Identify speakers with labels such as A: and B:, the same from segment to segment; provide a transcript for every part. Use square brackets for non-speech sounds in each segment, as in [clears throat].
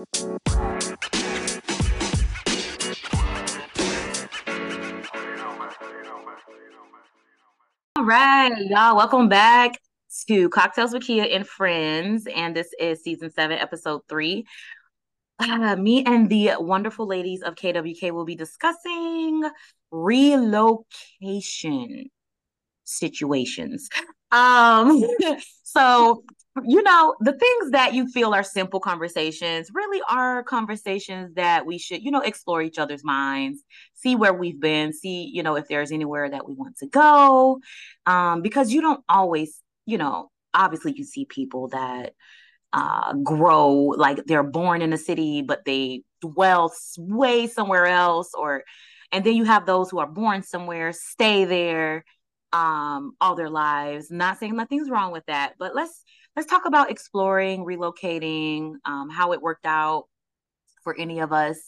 A: All right, y'all, welcome back to Kocktails with Kiya and Friends. And this is season seven, episode three. Uh, me and the wonderful ladies of KWK will be discussing relocation situations. Um, [laughs] so you know, the things that you feel are simple conversations really are conversations that we should, you know, explore each other's minds, see where we've been, see, you know, if there's anywhere that we want to go. Um, because you don't always, you know, obviously you see people that uh grow like they're born in a city, but they dwell way somewhere else, or and then you have those who are born somewhere, stay there um all their lives. Not saying nothing's wrong with that, but let's let's talk about exploring, relocating, um, how it worked out for any of us.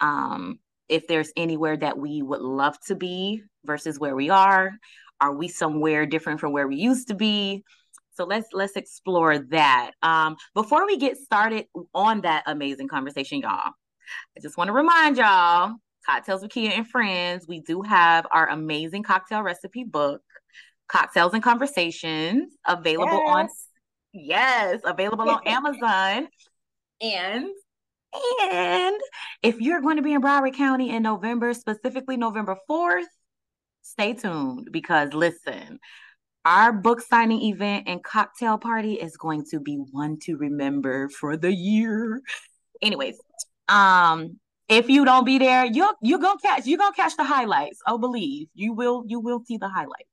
A: Um, if there's anywhere that we would love to be versus where we are, are we somewhere different from where we used to be? So let's let's explore that. Um, before we get started on that amazing conversation, y'all, I just want to remind y'all, Kocktails with Kiya and Friends, we do have our amazing cocktail recipe book, Cocktails and Conversations, available yes. Yes, available on [laughs] Amazon. And and if you're going to be in Broward County in November, specifically November 4th, stay tuned because listen, our book signing event and cocktail party is going to be one to remember for the year. Anyways, um if you don't be there, you'll you're gonna catch you're gonna catch the highlights. Oh, believe you will you will see the highlights.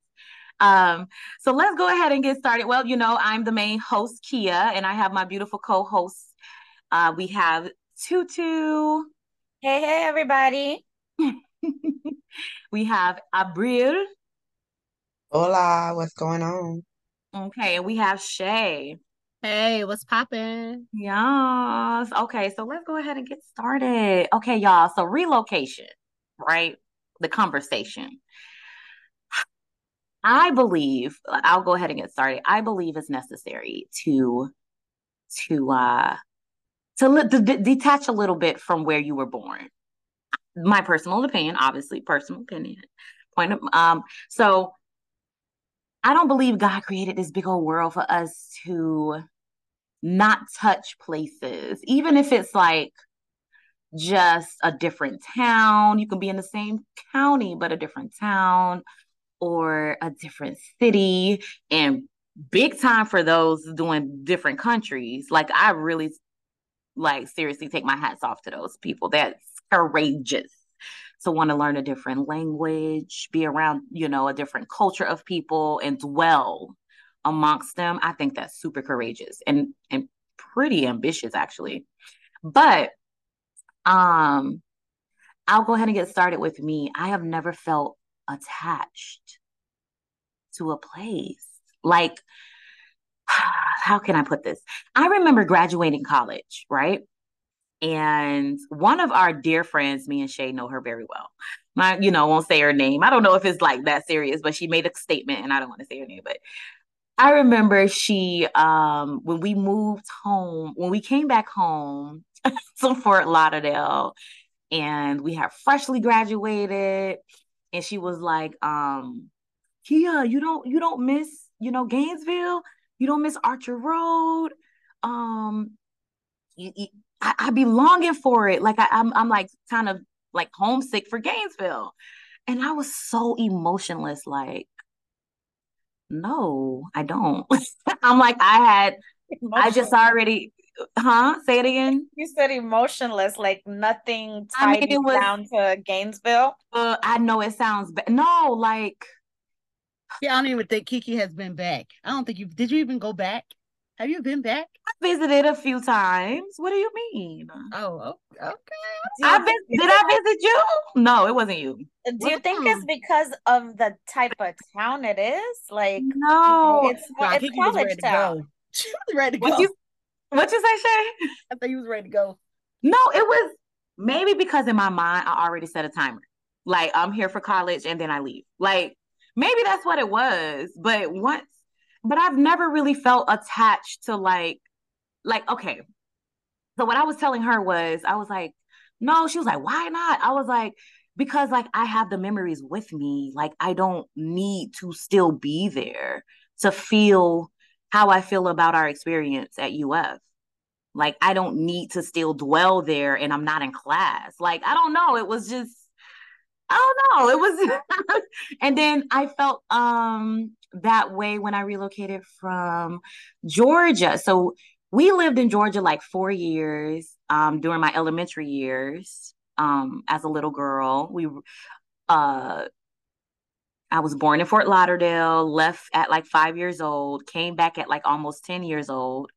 A: Um, so let's go ahead and get started. Well, you know, I'm the main host, Kiya, and I have my beautiful co-hosts. Uh, we have Tutu.
B: Hey, hey, everybody. [laughs]
A: we have Abril.
C: Hola, what's going on?
A: Okay, and we have Shay.
D: Hey, what's popping?
A: Yes. Okay, so let's go ahead and get started. Okay, y'all. So relocation, right? The conversation. I believe I'll go ahead and get started. I believe it's necessary to to uh to, to d- detach a little bit from where you were born. My personal opinion, obviously, personal opinion. Point of um. So I don't believe God created this big old world for us to not touch places, even if it's like just a different town. You can be in the same county, but a different town or a different city and big time for those doing different countries. Like i really like seriously take my hats off to those people. That's courageous to want to learn a different language be around you know a different culture of people and dwell amongst them. I think that's super courageous and and pretty ambitious actually. But um i'll go ahead and get started with me. I have never felt attached to a place. Like, [sighs] how can I put this? I remember graduating college, right? And one of our dear friends, me and Shay know her very well. My, you know, won't say her name. I don't know if it's like that serious, but she made a statement and I don't want to say her name, but I remember she um when we moved home, when we came back home [laughs] to Fort Lauderdale and we had freshly graduated and she was like, um, Kiya, you don't you don't miss, you know, Gainesville, you don't miss Archer Road. Um, you, you, I, I be longing for it. Like I, I'm I'm like kind of like homesick for Gainesville. And I was so emotionless, like, no, I don't. [laughs] I'm like, I had I just already Huh? Say it again.
B: You said emotionless, like nothing tied I mean, it was, down to Gainesville.
A: Uh, I know it sounds bad. No, like.
D: Yeah, I don't even think Kiki has been back. I don't think you did. You even go back? Have you been back?
A: I visited a few times. What do you mean?
D: Oh, okay.
A: I vis- did I visit you? No, it wasn't you.
B: Do what you think it's because of the type of town it is? Like
A: no,
B: it's, it's college town. [laughs]
D: She was ready to go.
A: You, what you say, Shay?
D: I thought you was ready to go.
A: No, it was maybe because in my mind I already set a timer. Like I'm here for college and then I leave. Like maybe that's what it was. But once, but I've never really felt attached to like, like okay. So what I was telling her was, I was like, no, she was like, why not? I was like, because like I have the memories with me. Like I don't need to still be there to feel how I feel about our experience at UF. Like I don't need to still dwell there and I'm not in class. Like I don't know. It was just I don't know. It was [laughs] and then I felt um that way when I relocated from Georgia. So we lived in Georgia like 4 years um during my elementary years um as a little girl. We uh I was born in Fort Lauderdale, left at like 5 years old, came back at like almost 10 years old.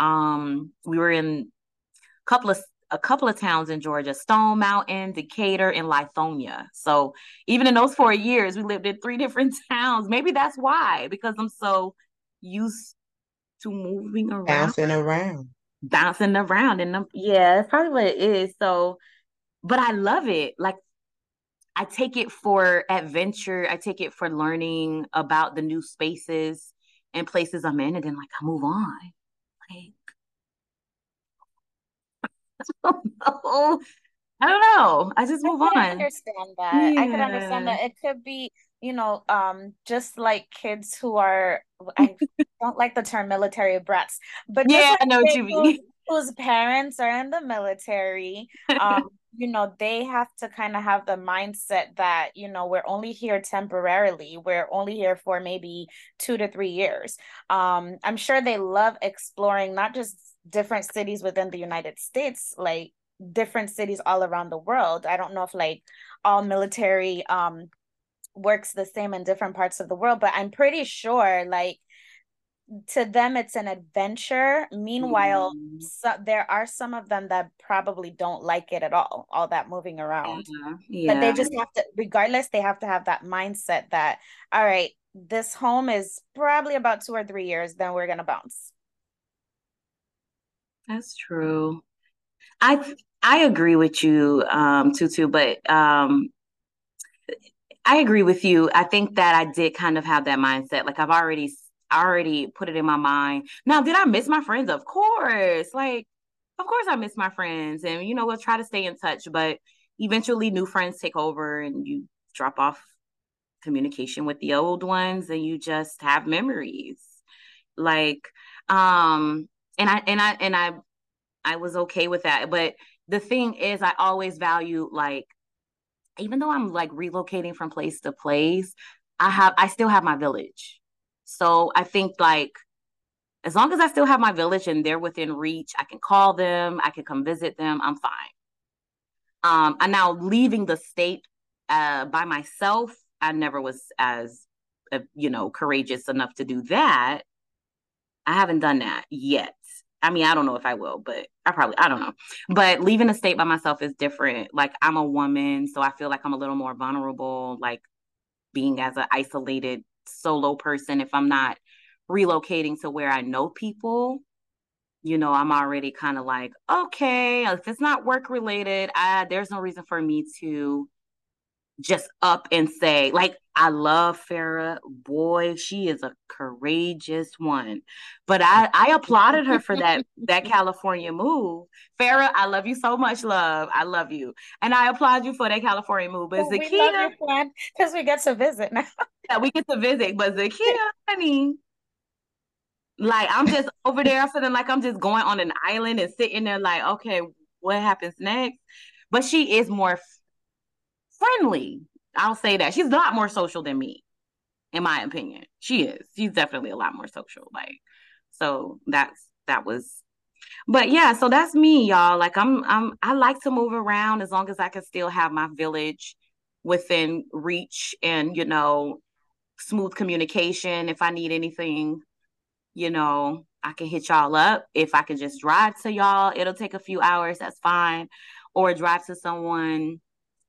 A: Um we were in a couple of a couple of towns in Georgia, Stone Mountain, Decatur, and Lithonia. So even in those four years, we lived in three [laughs] different towns. Maybe that's why, because I'm so used to moving around.
C: Bouncing around.
A: Bouncing around. And yeah, that's probably what it is. So, but I love it. Like, I take it for adventure. I take it for learning about the new spaces and places I'm in, and then like I move on. Like [laughs] I don't know. I just move on.
B: I understand that. Yeah. I could understand that. It could be, you know, um, just like kids who are I [laughs] don't like the term military brats, but
A: yeah,
B: like
A: I know what you mean. [laughs]
B: Whose parents are in the military, um, you know, they have to kind of have the mindset that, you know, we're only here temporarily. We're only here for maybe two to three years. Um, I'm sure they love exploring not just different cities within the United States, like different cities all around the world. I don't know if like all military um works the same in different parts of the world, but I'm pretty sure like to them it's an adventure meanwhile mm. so, there are some of them that probably don't like it at all all that moving around yeah. Yeah. but they just have to regardless they have to have that mindset that all right this home is probably about two or three years then we're gonna bounce
A: that's true. I I agree with you, um, Tutu, but um, I agree with you. I think that I did kind of have that mindset. Like I've already already put it in my mind. Now, did I miss my friends? Of course. Like, of course I miss my friends. And you know, we'll try to stay in touch, but eventually new friends take over and you drop off communication with the old ones and you just have memories. Like, um, and I and I and I I was okay with that. But the thing is, I always value like, even though I'm like relocating from place to place, I have I still have my village. So I think like as long as I still have my village and they're within reach, I can call them, I can come visit them, I'm fine. Um, and now leaving the state uh, by myself, I never was as uh, you know courageous enough to do that. I haven't done that yet. I mean, I don't know if I will, but I probably I don't know. But leaving the state by myself is different. Like I'm a woman, so I feel like I'm a little more vulnerable. Like being as an isolated solo person, if I'm not relocating to where I know people, you know, I'm already kind of like, okay, if it's not work related, I there's no reason for me to just up and say, like, I love Farah. Boy, she is a courageous one. But I, I applauded her for that that [laughs] California move. Farah, I love you so much, love. I love you. And I applaud you for that California move. But well, Zakia,
B: because we get to visit now. [laughs]
A: yeah, we get to visit. But Zakia, honey, like I'm just over there feeling like I'm just going on an island and sitting there like, okay, what happens next? But she is more friendly. I'll say that. She's a lot more social than me, in my opinion. She is. She's definitely a lot more social. Like, so that's that was but yeah, so that's me, y'all. Like I'm I'm I like to move around as long as I can still have my village within reach and you know smooth communication if I need anything, you know, I can hit y'all up. If I can just drive to y'all, it'll take a few hours, that's fine. Or drive to someone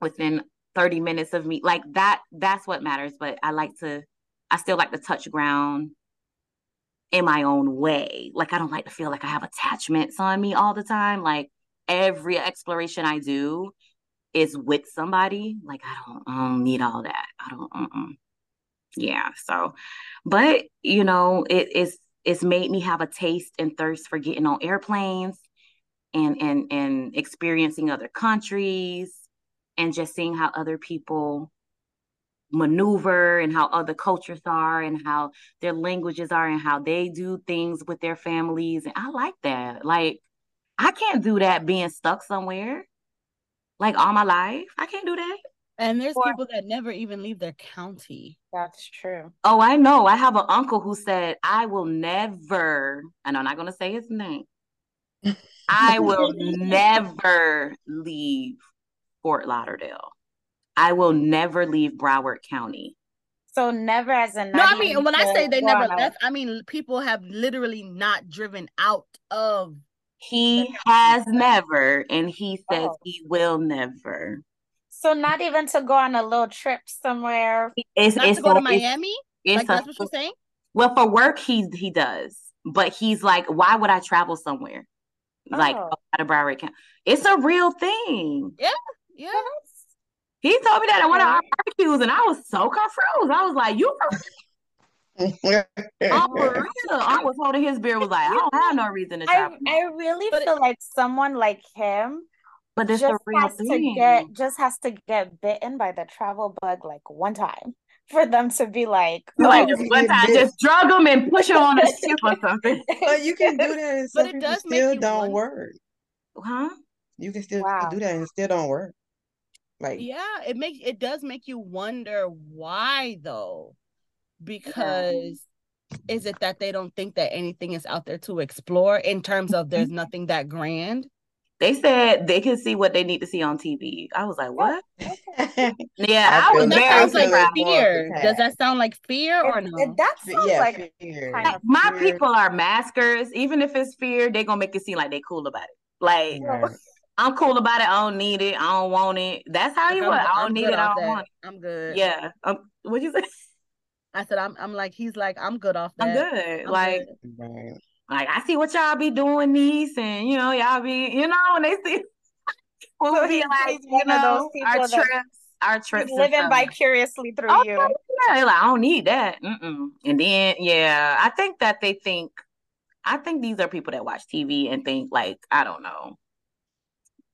A: within 30 minutes of me like that that's what matters but i like to i still like to touch ground in my own way. Like i don't like to feel like i have attachments on me all the time. Like every exploration i do is with somebody. Like i don't, I don't need all that. I don't yeah so but you know it, it's it's made me have a taste and thirst for getting on airplanes and and and experiencing other countries and just seeing how other people maneuver and how other cultures are and how their languages are and how they do things with their families and I like that. Like I can't do that being stuck somewhere like all my life. I can't do that.
D: And there's or, people that never even leave their county.
B: That's true.
A: Oh, I know. I have an uncle who said, I will never, and I'm not going to say his name, [laughs] I will never leave Fort Lauderdale. I will never leave Broward County.
B: So never as a
D: no. I mean, when I say they never left, I mean people have literally not driven out of.
A: He has never, and he says oh. he will never.
B: So not even to go on a little trip somewhere.
D: It's, not it's to go to Miami. It's, like that's what you're saying.
A: Well, for work, he he does, but he's like, why would I travel somewhere? Like oh. out of Broward County, it's a real thing.
D: Yeah, yeah.
A: He told me that at one of our barbecues, and I was so confused. I was like, "You oh, [laughs] for real. I was holding his beer. Was like, I don't have no reason to travel.
B: I, I really but feel it, like someone like him,
A: but this just has thing.
B: to get just has to get bitten by the travel bug like one time [laughs] for them to be like,
A: like oh, one time, just drug them and push them on a [laughs] ship or something.
C: But you can do that, and but it does still don't work. Huh? You can still wow. do that and still don't work. Like
D: yeah, it makes it does make you wonder why though. Because yeah. is it that they don't think that anything is out there to explore in terms of there's mm-hmm. nothing that grand?
A: They said they can see what they need to see on TV. I was like, what? [laughs] yeah, I, I was
D: that sounds like fear. Does that sound like fear or no?
B: That sounds yeah, like fear.
A: Kind of my fear. people are maskers. Even if it's fear, they're gonna make it seem like they cool about it. Like I'm cool about it. I don't need it. I don't want it. That's how you want. I don't need it. I don't that. want it.
D: I'm good.
A: Yeah. Um, what'd you say?
D: I said I'm. I'm like he's like I'm good off that.
A: I'm good. I'm like. Good. Like I see what y'all be doing, niece, and you know y'all be, you know, when they see, [laughs] we'll so be like, you know, our trips, our trips,
B: living vicariously through oh, you.
A: Yeah, like I don't need that. Mm-mm. And then, yeah, I think that they think, I think these are people that watch TV and think like, I don't know,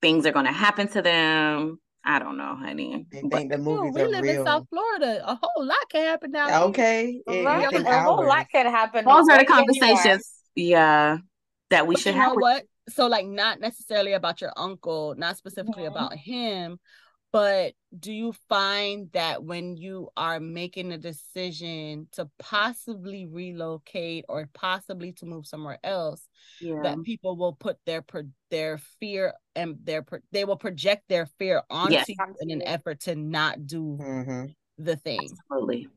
A: things are going to happen to them. I don't know, honey.
C: They think the movies we live real.
D: in South Florida. A whole lot can happen now.
C: Okay,
B: right. a whole lot can happen.
A: Those are the conversations. Yeah, that we but should
D: you
A: have. Know
D: what? So, like, not necessarily about your uncle, not specifically mm-hmm. about him, but do you find that when you are making a decision to possibly relocate or possibly to move somewhere else yeah. that people will put their their fear and their they will project their fear onto yes. you in an effort to not do mm-hmm. the thing
A: Absolutely.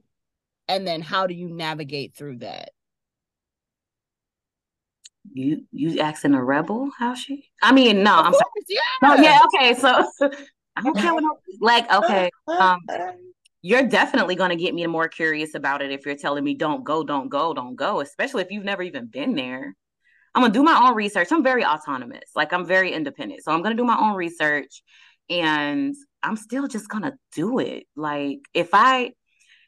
D: and then how do you navigate through that
A: you you asking a rebel how she i mean no of i'm course, sorry. yeah. no yeah okay so [laughs] Like okay. Um you're definitely gonna get me more curious about it if you're telling me don't go, don't go, don't go, especially if you've never even been there. I'm gonna do my own research. I'm very autonomous, like I'm very independent. So I'm gonna do my own research and I'm still just gonna do it. Like if I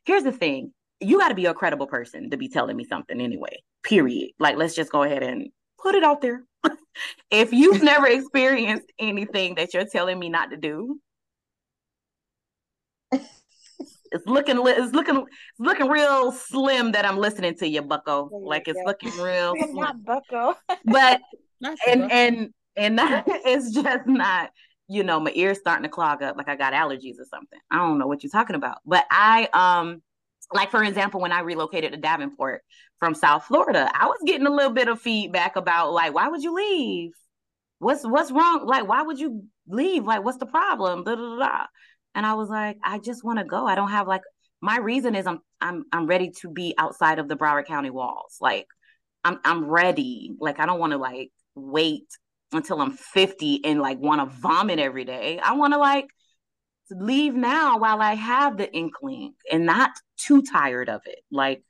A: here's the thing, you gotta be a credible person to be telling me something anyway. Period. Like let's just go ahead and put it out there. If you've never experienced anything that you're telling me not to do, it's looking it's looking it's looking real slim that I'm listening to you, Bucko. Like it's looking real [laughs]
B: not Bucko.
A: but [laughs] and and [laughs] and that, it's just not, you know, my ears starting to clog up like I got allergies or something. I don't know what you're talking about. But I um like for example, when I relocated to Davenport from South Florida, I was getting a little bit of feedback about like, why would you leave? What's what's wrong? Like, why would you leave? Like, what's the problem? Da, da, da. And I was like, I just want to go. I don't have like my reason is I'm I'm I'm ready to be outside of the Broward County walls. Like, I'm I'm ready. Like, I don't want to like wait until I'm 50 and like want to vomit every day. I want to like leave now while I have the inkling and not too tired of it. Like,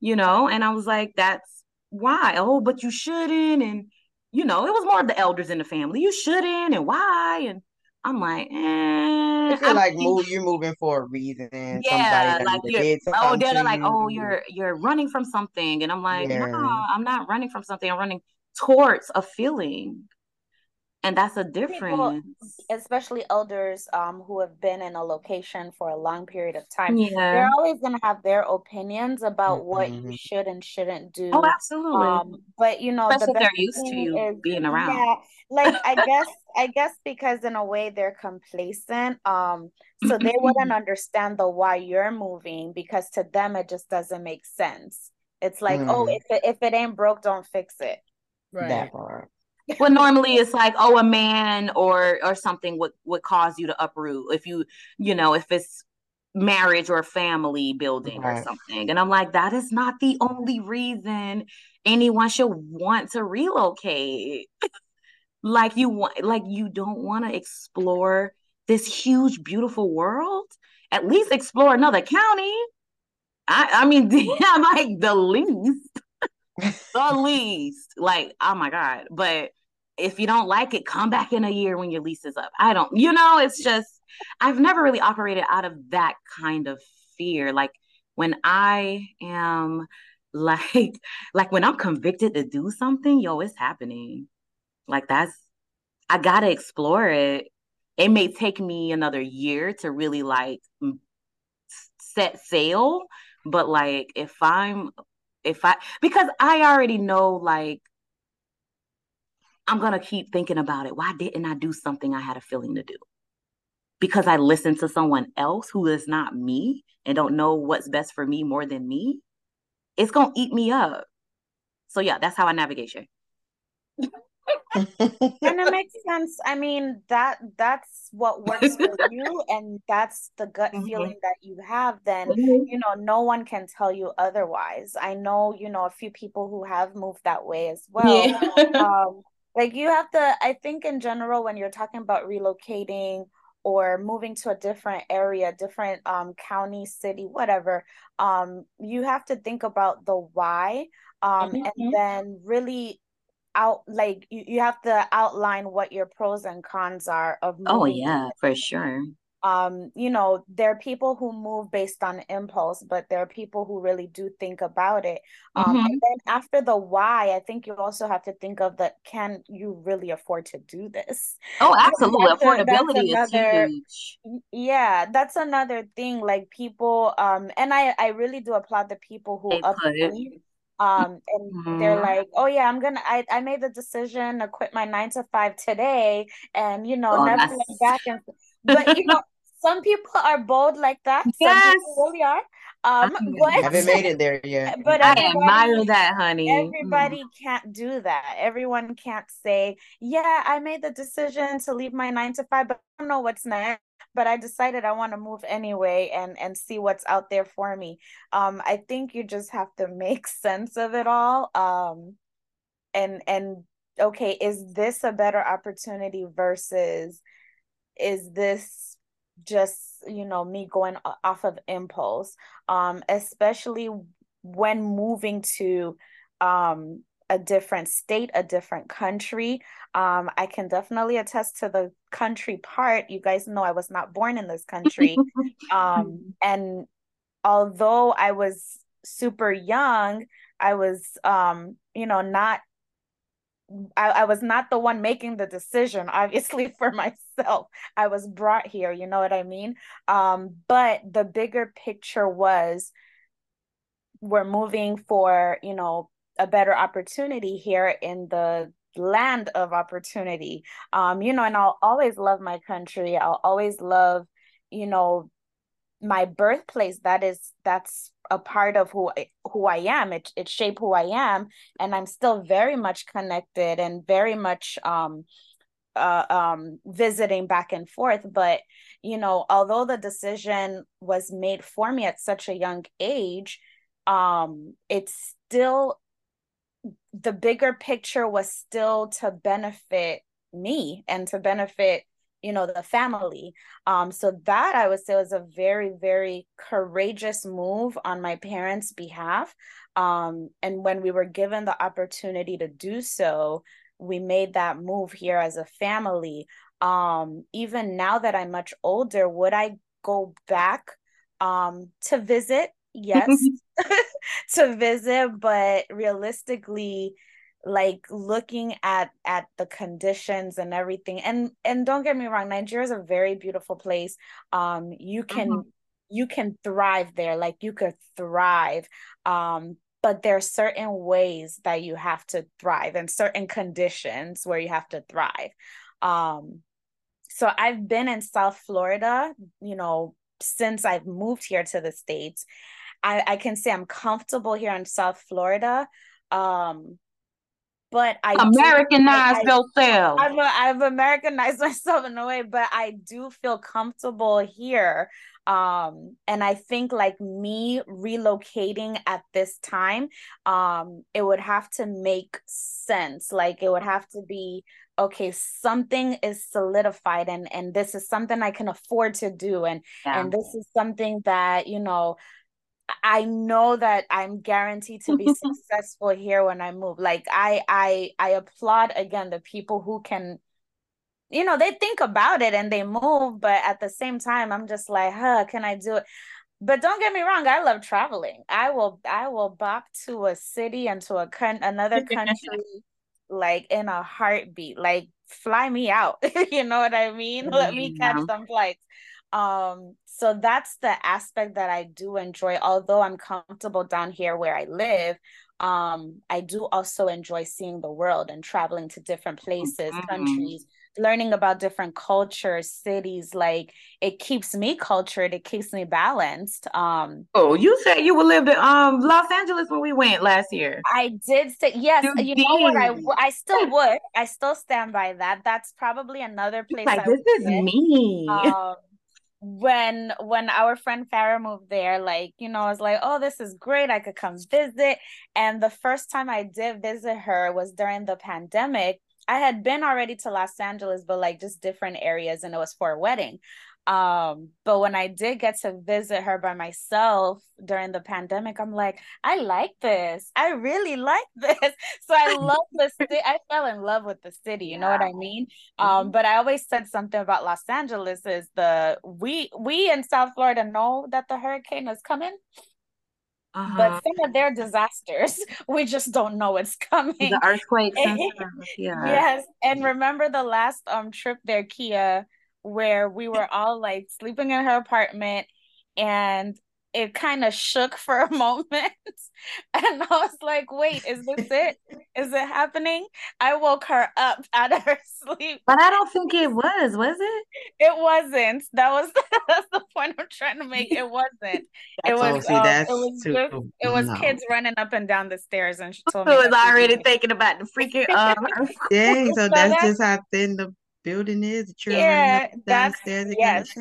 A: you know, and I was like, that's why. Oh, but you shouldn't. And, you know, it was more of the elders in the family. You shouldn't and why. And I'm like, eh.
C: I feel I'm like move, you're moving for a reason.
A: Yeah, like you're, oh, they're like, oh, you're you're running from something, and I'm like, yeah. no, I'm not running from something. I'm running towards a feeling. And that's a difference
B: People, especially elders um who have been in a location for a long period of time yeah. they're always going to have their opinions about mm-hmm. what you mm-hmm. should and shouldn't do
A: oh absolutely um
B: but you know
A: especially the they're used to you is, being around yeah
B: like i [laughs] guess i guess because in a way they're complacent um so they wouldn't understand the why you're moving because to them it just doesn't make sense it's like mm. oh if it, if it ain't broke don't fix it
C: right that part [laughs]
A: well normally it's like oh a man or or something would would cause you to uproot if you you know if it's marriage or family building right. or something. And i'm like that is not the only reason anyone should want to relocate. [laughs] Like you want like you don't want to explore this huge beautiful world? At least explore another county. I i mean [laughs] i'm like the least the least like oh my god but if you don't like it, come back in a year when your lease is up. I don't, you know, it's just, I've never really operated out of that kind of fear. Like when I am [laughs] like, like when I'm convicted to do something, yo, it's happening. Like that's, I gotta explore it. It may take me another year to really like set sail, but like if I'm, if I, because I already know like I'm to keep thinking about it. Why didn't I do something I had a feeling to do? Because I listened to someone else who is not me and don't know what's best for me more than me. It's to eat me up. So, yeah, that's how I navigate. [laughs]
B: and it [laughs] makes sense. I mean, that that's what works for [laughs] you, and that's the gut mm-hmm. feeling that you have. Then mm-hmm. you know, no one can tell you otherwise. I know, you know, a few people who have moved that way as well. Yeah. [laughs] um, like you have to i think in general when you're talking about relocating or moving to a different area different um, county city whatever um, you have to think about the why um, mm-hmm. and then really out like you, you have to outline what your pros and cons are of
A: oh yeah for sure.
B: Um you know there are people who move based on impulse but there are people who really do think about it. Um mm-hmm. and then after the why i think you also have to think of that can you really afford to do this?
A: Oh absolutely. affordability another, is huge
B: yeah that's another thing like people um and i i really do applaud the people who upleave um and mm-hmm. they're like oh yeah i'm gonna I, I made the decision to quit my nine to five today and you know oh, never went back and but you know, [laughs] some people are bold like that. Yes. Some people really are. Um,
C: but haven't made it there yet. [laughs]
A: But I admire that, honey.
B: Everybody mm. can't do that. Everyone can't say, "Yeah, I made the decision to leave my nine to five, but I don't know what's next." But I decided I want to move anyway and and see what's out there for me. Um, I think you just have to make [laughs] sense of it all. Um, and and okay, is this a better opportunity versus is this just you know me going off of impulse um especially when moving to um a different state a different country. Um i can definitely attest to the country part. You guys know i was not born in this country. [laughs] Um and although i was super young i was um you know not I, I was not the one making the decision [laughs] obviously for myself. I was brought here you know what i mean? Um but the bigger picture was we're moving for you know a better opportunity here in the land of opportunity. Um you know and i'll always love my country. I'll always love you know my birthplace. That is that's a part of who I, who I am. It it shaped who I am and I'm still very much connected and very much um uh, um visiting back and forth. But you know although the decision was made for me at such a young age um it's still the bigger picture was still to benefit me and to benefit you know the family. Um so that i would say was a very very courageous move on my parents behalf. Um and when we were given the opportunity to do so we made that move here as a family. Um even now that i'm much older would i go back um to visit? Yes [laughs] to visit but realistically like looking at at the conditions and everything and and don't get me wrong nigeria is a very beautiful place. Um you can mm-hmm. you can thrive there like you could thrive. Um but there are certain ways that you have to thrive and certain conditions where you have to thrive. Um so i've been in south florida you know since i've moved here to the states i i can say i'm comfortable here in south florida um but I
A: Americanized do, yourself.
B: I've, I've Americanized [laughs] myself in a way, but I do feel comfortable here. Um, and I think like me relocating at this time, um, it would have to make sense. Like it would have to be okay something is solidified and and this is something i can afford to do and yeah. and this is something that you know I know that I'm guaranteed to be [laughs] successful here when I move. Like I I I applaud again the people who can you know, they think about it and they move, but at the same time I'm just like, "Huh, can I do it?" But don't get me wrong, I love traveling. I will I will bop to a city and to a con- another [laughs] country like in a heartbeat. Like fly me out. [laughs] you know what I mean? Let me catch some flights. Um so that's the aspect that I do enjoy. Although I'm comfortable down here where I live, um, I do also enjoy seeing the world and traveling to different places, mm-hmm. countries, learning about different cultures, cities. Like it keeps me cultured, it keeps me balanced. Um,
A: oh, you said you would live in um Los Angeles when we went last year.
B: I did say yes. You, you know what? I I still would. I still stand by that. That's probably another place.
A: Like this is me.
B: Um, when when our friend Farah moved there, like, you know, I was like, oh, this is great. I could come visit. And the first time I did visit her was during the pandemic. I had been already to Los Angeles, but like just different areas, and it was for a wedding. Um, but when I did get to visit her by myself during the pandemic, I'm like, I like this. I really like [laughs] this. So I [laughs] love the city. I fell in love with the city. You yeah. know what I mean? Um, mm-hmm. but I always said something about Los Angeles is the we we in South Florida know that the hurricane is coming. Uh-huh. But some of their disasters, [laughs] we just don't know it's coming.
A: The earthquakes.
B: yeah. Yes. And remember the last um trip there, Kiya, where we were all like sleeping in her apartment and it kind of shook for a [laughs] moment and i was like wait is this it? Is it happening? I woke her up [laughs] out of her sleep.
A: But i don't think it was was it?
B: It wasn't. That was [laughs] that's the point i'm trying to make. It wasn't. It was see, um, it was, too, just, it was no. kids running up and down the stairs and she told me
A: I was already thinking about the freaking um
C: dang so, so that's, that's just how thin the building is yeah, downstairs
B: yes.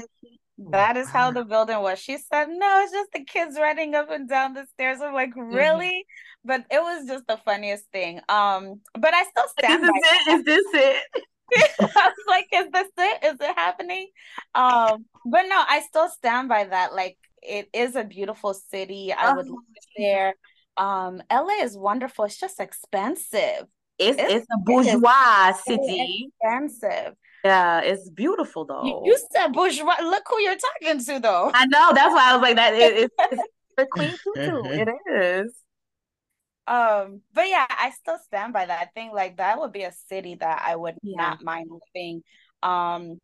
B: That is how the building was. She said, No, it's just the kids running up and down the stairs. I'm like, mm-hmm. really? Mm-hmm. But it was just the funniest thing. Um, but I still stand
A: is by it? Is this it? [laughs]
B: I was like, is this it? Is it happening? Um, but no, I still stand by that. Like it is a beautiful city. I would live there. Um, LA is wonderful. It's just expensive.
A: It's it's, it's a bourgeois city.
B: expensive.
A: Yeah, it's beautiful though.
B: You, you, said bourgeois. Look who you're talking to, though.
A: I know. That's why I was like that. It, it's, [laughs] the queen tutu. [laughs] It is.
B: Um, but yeah, I still stand by that. I think like that would be a city that I would yeah. not mind living. Um,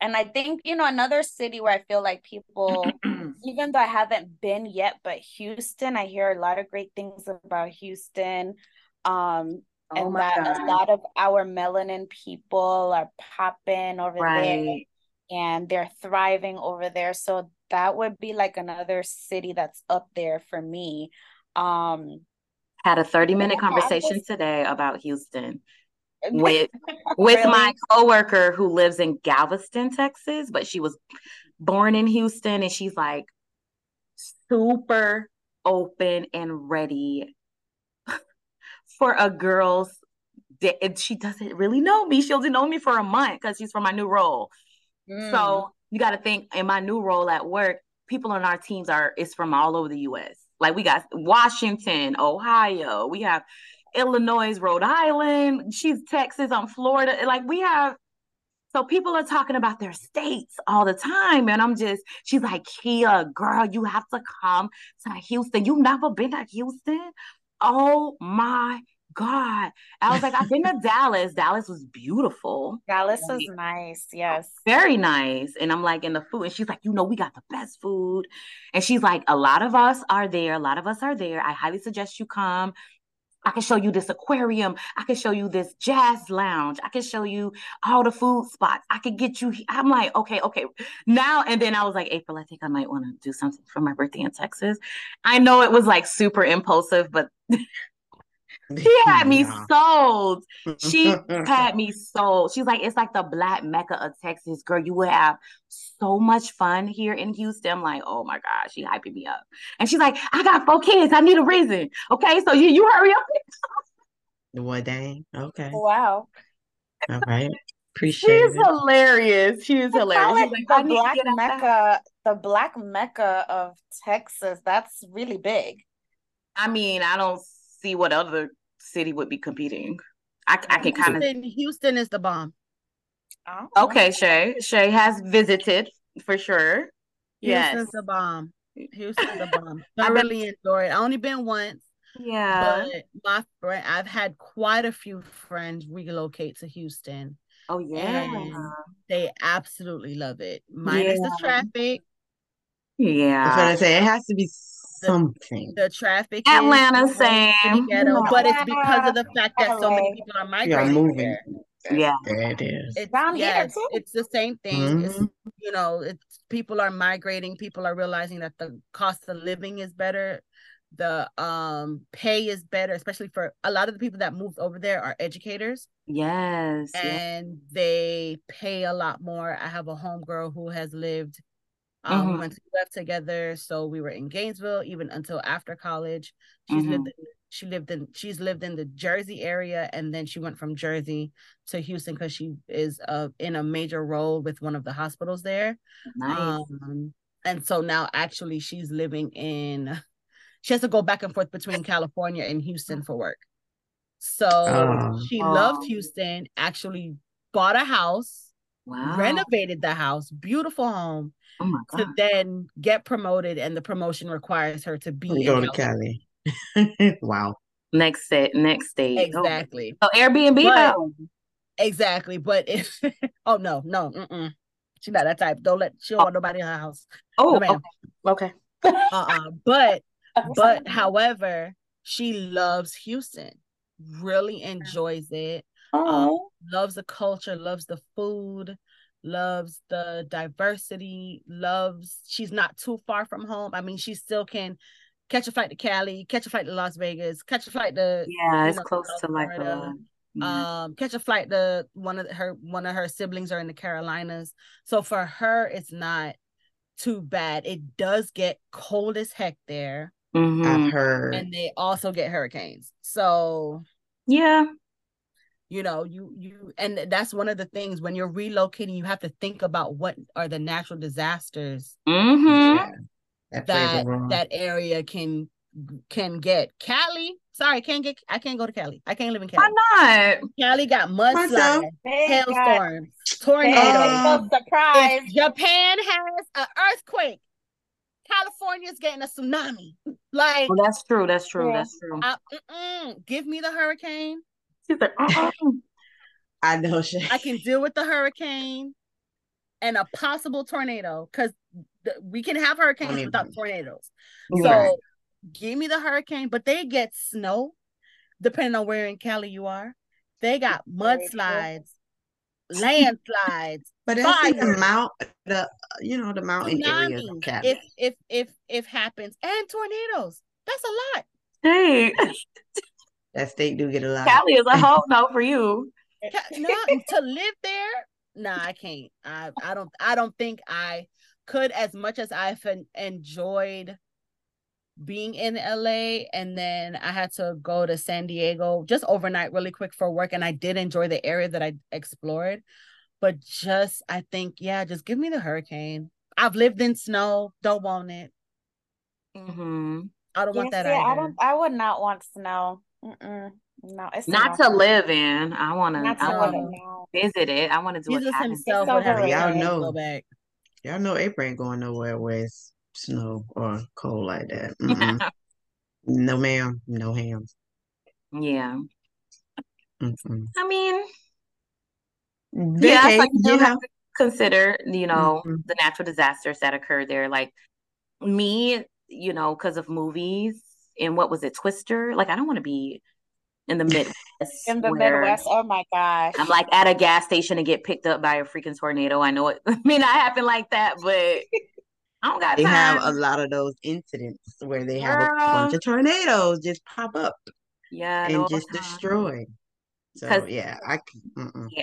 B: and I think you know another city where I feel like people, [clears throat] even though I haven't been yet, but Houston, I hear a lot of great things about Houston um oh and that God. a lot of our melanin people are popping over right. there and they're thriving over there so that would be like another city that's up there for me um
A: had a 30 minute conversation today about houston [laughs] with with really? my coworker who lives in galveston texas but she was born in houston and she's like super open and ready for a girl's day. and she doesn't really know me. She only know me for a month because she's for my new role. Mm. So you got to think in my new role at work, people on our teams are is from all over the U.S. Like we got Washington, Ohio, we have Illinois, Rhode Island. She's Texas, I'm Florida. Like we have. So people are talking about their states all the time, and I'm just. She's like, Kiya, girl, you have to come to Houston. You've never been to Houston? Oh my God. I was like, I've been to [laughs] Dallas. Dallas was beautiful.
B: Dallas like, was nice. Oh, yes.
A: Very nice. And I'm like, in the food. And she's like, you know, we got the best food. And she's like, a lot of us are there. A lot of us are there. I highly suggest you come. I can show you this aquarium. I can show you this jazz lounge. I can show you all the food spots. I could get you. I'm like, okay, okay. Now and then I was like, April, I think I might want to do something for my birthday in Texas. I know it was like super impulsive, but [laughs] She had [laughs] me yeah. sold. She [laughs] had me sold. She's like, it's like the black mecca of Texas, girl. You would have so much fun here in Houston. I'm like, oh my God, she hyping me up. And she's like, I got four kids. I need a reason. Okay, so you you hurry up. [laughs]
C: What dang? Okay.
B: Wow.
C: All right. Appreciate
A: She's it. hilarious. She is hilarious.
B: Like, the black mecca, the black mecca of Texas. That's really big.
A: I mean, I don't see what other city would be competing. I, I can kind
D: of. Houston is the bomb.
A: Oh. Okay, Shay. Shay has visited for sure.
D: Houston's yes. the bomb. Houston's the bomb. I really enjoy it. I only been once.
A: Yeah.
D: But my friend, I've had quite a few friends relocate to Houston.
A: Oh yeah.
D: they absolutely love it. Minus yeah. the traffic.
A: Yeah.
C: That's what I say. It has to be something.
D: The, the traffic.
A: Atlanta, same.
D: Ghetto, but it's because of the fact that so many people are migrating.
C: Yeah, moving. There.
A: Yeah,
C: it is.
D: It's down yes, here It's the same thing. Mm-hmm. It's, you know, it's people are migrating. People are realizing that the cost of living is better. The um pay is better, especially for a lot of the people that moved over there are educators.
A: Yes,
D: and yes. they pay a lot more. I have a homegirl who has lived um, mm-hmm. We went to UF together, so we were in Gainesville even until after college. She's mm-hmm. lived. In, she lived in. She's lived in the Jersey area, and then she went from Jersey to Houston because she is uh, in a major role with one of the hospitals there. Nice. Um, and so now, actually, she's living in. She has to go back and forth between California and Houston for work. So oh. she loved Houston. Actually, bought a house. Wow. Renovated the house, beautiful home,
A: oh
D: to then get promoted, and the promotion requires her to be
C: go to Cali. [laughs] wow.
A: Next set, next stage. Oh.
D: Exactly.
A: Oh, so Airbnb. But,
D: exactly, but if [laughs] oh no, no, mm-mm. she's not that type. Don't let she don't oh. want nobody in her house.
A: Oh, no, okay. okay.
D: uh-uh. [laughs] But but hmm. however, she loves Houston. Really enjoys it. Um, loves the culture, loves the food, loves the diversity, loves she's not too far from home. I mean, she still can catch a flight to Cali, catch a flight to Las Vegas, catch a flight
A: to Yeah, it's know, close to like uh,
D: um catch a flight to one of her one of her siblings are in the Carolinas. So for her it's not too bad. It does get cold as heck there.
C: Mm-hmm. I've heard.
D: And they also get hurricanes. So
A: yeah,
D: you know you you and that's one of the things when you're relocating you have to think about what are the natural disasters
A: mm-hmm.
D: that that, that area can can get cali sorry can't get i can't go to cali i can't live in cali
A: why not
D: cali got mudslides hailstorms tornadoes
B: surprise
D: japan has an earthquake California's getting a tsunami. Like,
A: well, that's true. That's true. Yeah. That's true.
D: I, give me the hurricane.
A: She's like, uh-uh.
C: I know she.
D: I can deal with the hurricane and a possible tornado because we can have hurricanes mm-hmm. without tornadoes. So give me the hurricane, but they get snow depending on where in Cali you are. They got [laughs] mudslides, landslides. [laughs]
C: But it's like the mount, the you know the mountain areas of Cali.
D: If if if if happens and tornadoes, that's a lot.
A: Hey. [laughs]
C: that state do get a lot.
A: Cali is a [laughs] whole no for you.
D: no, to live there, nah, I can't. I I don't I don't think I could as much as I've enjoyed being in LA and then I had to go to San Diego just overnight really quick for work and I did enjoy the area that I explored but just I think yeah just give me the hurricane I've lived in snow don't want it
A: mm-hmm.
D: I don't want that either.
B: I don't I would not want snow Mm-mm. No, it's
A: not to live in. I want to. I want to visit it. I want to do
D: Jesus it. himself would
C: y'all know. Go back. Y'all know April ain't going nowhere where it's snow or cold like that. [laughs] no, ma'am. No hams.
A: Yeah. Mm-mm. I mean, yeah, like you have to consider, you know, mm-hmm. the natural disasters that occur there. Like me, you know, because of movies and what was it, Twister? Like I don't want to be in the [laughs] Midwest.
B: in the Midwest. Oh my gosh.
A: I'm like at a gas station and get picked up by a freaking tornado. I know it [laughs] may not happen like that, but I don't got
C: They
A: time.
C: have a lot of those incidents where they have Girl. a bunch of tornadoes just pop up.
A: Yeah.
C: And just destroy. So yeah, I mm-mm.
A: yeah.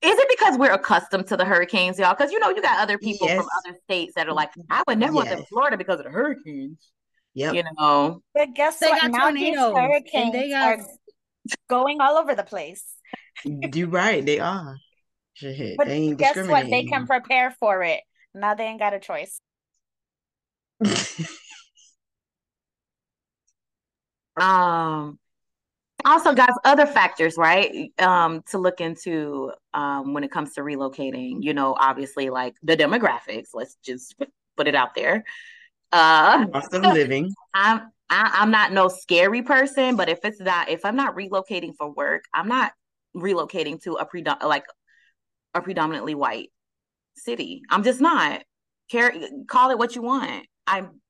A: Is it because we're accustomed to the hurricanes, y'all? Because you know, you got other people yes. from other states that are like, mm-hmm. I would never yes. want to Florida because of the hurricanes.
C: Yep.
A: You know.
B: But guess they what? Got now tornadoes, hurricanes they got... are going all over the place.
C: You're right, they are. Shit,
B: but they guess what? They can prepare for it. Now they ain't got a choice. [laughs]
A: um also guys other factors right um to look into um when it comes to relocating you know obviously like the demographics let's just put it out there uh
C: cost of living.
A: I'm I, am i am not no scary person but if it's not if i'm not relocating for work i'm not relocating to a predom like a predominantly white city. I'm just not. Care call it what you want. I'm